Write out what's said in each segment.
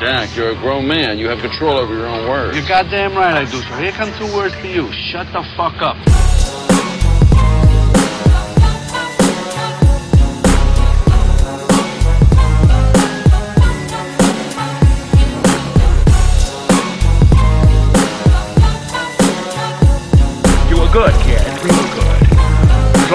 Jack, you're a grown man. You have control over your own words. You're goddamn right I do. So here come two words to you. Shut the fuck up.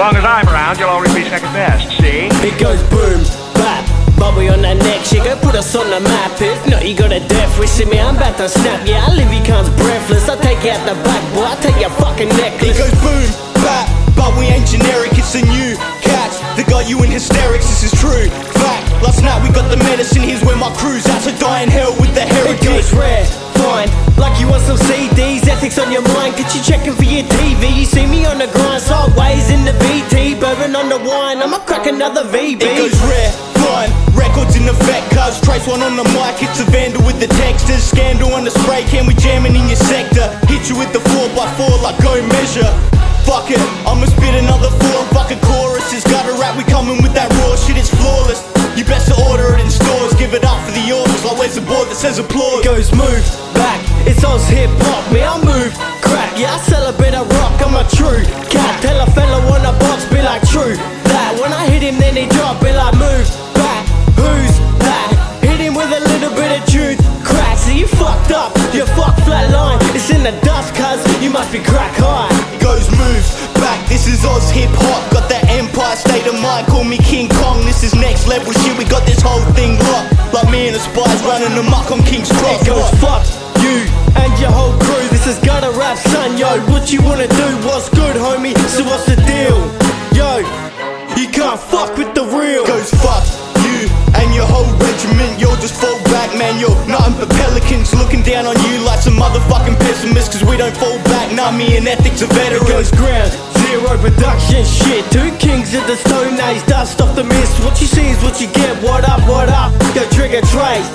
Long as I'm around, you'll always be second best, see? It goes boom, bap, Bobby on that neck, she go put us on the map. If not, you got a death wish in me, I'm about to snap. Yeah, I leave you cunts breathless. I take you out the back, boy, I take your fucking necklace. It goes boom, bap, but we ain't generic, it's a new catch that got you in hysterics, this is true. Fact, last night we got the medicine, here's where my crew's at, so die in hell with the heritage. It heritage. goes rare, fine. Like you want some CDs, Eth!ks on your mind. Could you checking for your TV? You see me on the grind, I'ma crack another VB. It goes rare, fine, records in effect, cuz Trase Wan on the mic, it's a vandal with the textures, scandal on the spray can, we jamming in your sector, hit you with the 4x4 like go measure. Fuck it, I'ma spit another four fucking choruses. Got a rap, we coming with that raw shit, it's flawless. You best to order it in stores, give it up for the orders. Like where's the board that says applause? It goes move back. It's Oz hip hop, me I move crack. Yeah, I sell a rock. I'm a true cat. Tell a fella Got that empire state of mind. Call me King Kong. This is next level shit. We got this whole thing locked. Like me and the spies running amok on King's Cross. It goes fuck you and your whole crew. This is gutter rap, son, yo. What you wanna do? What's good, homie? So what's the deal? Yo, you can't fuck with the real. goes fuck you and your whole regiment. You'll just fall back, man. You're nothing but pelicans looking down on you like some motherfucking pessimists. Cause we don't fall back. Nah, me and Eth!ks are It veterans. goes ground production shit. Two kings of the stone age, dust off the mist. What you see is what you get. What up? What up? Yo, trigger Trase.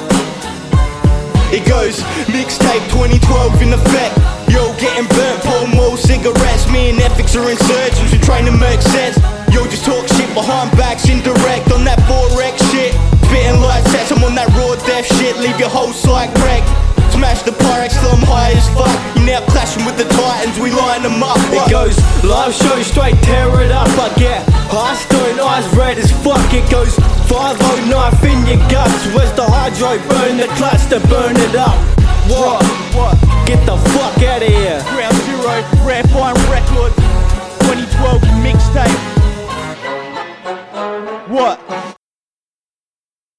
It goes mixtape 2012 in effect. Yo, getting burnt, pull more cigarettes. Me and Eth!ks are insurgents, we trying to make sense. Yo, just talk shit behind backs, indirect on that forex shit. Spitting like sets, I'm on that raw death shit. Leave your whole site wrecked. Smash the Pyrex till I'm high as fuck. Now clashing with the Titans, we line them up. It goes live show straight, tear it up. I get high stone eyes red as fuck. It goes 5 knife in your guts. Where's the hydro? Burn the to burn it up. What? What? Get the fuck out of here.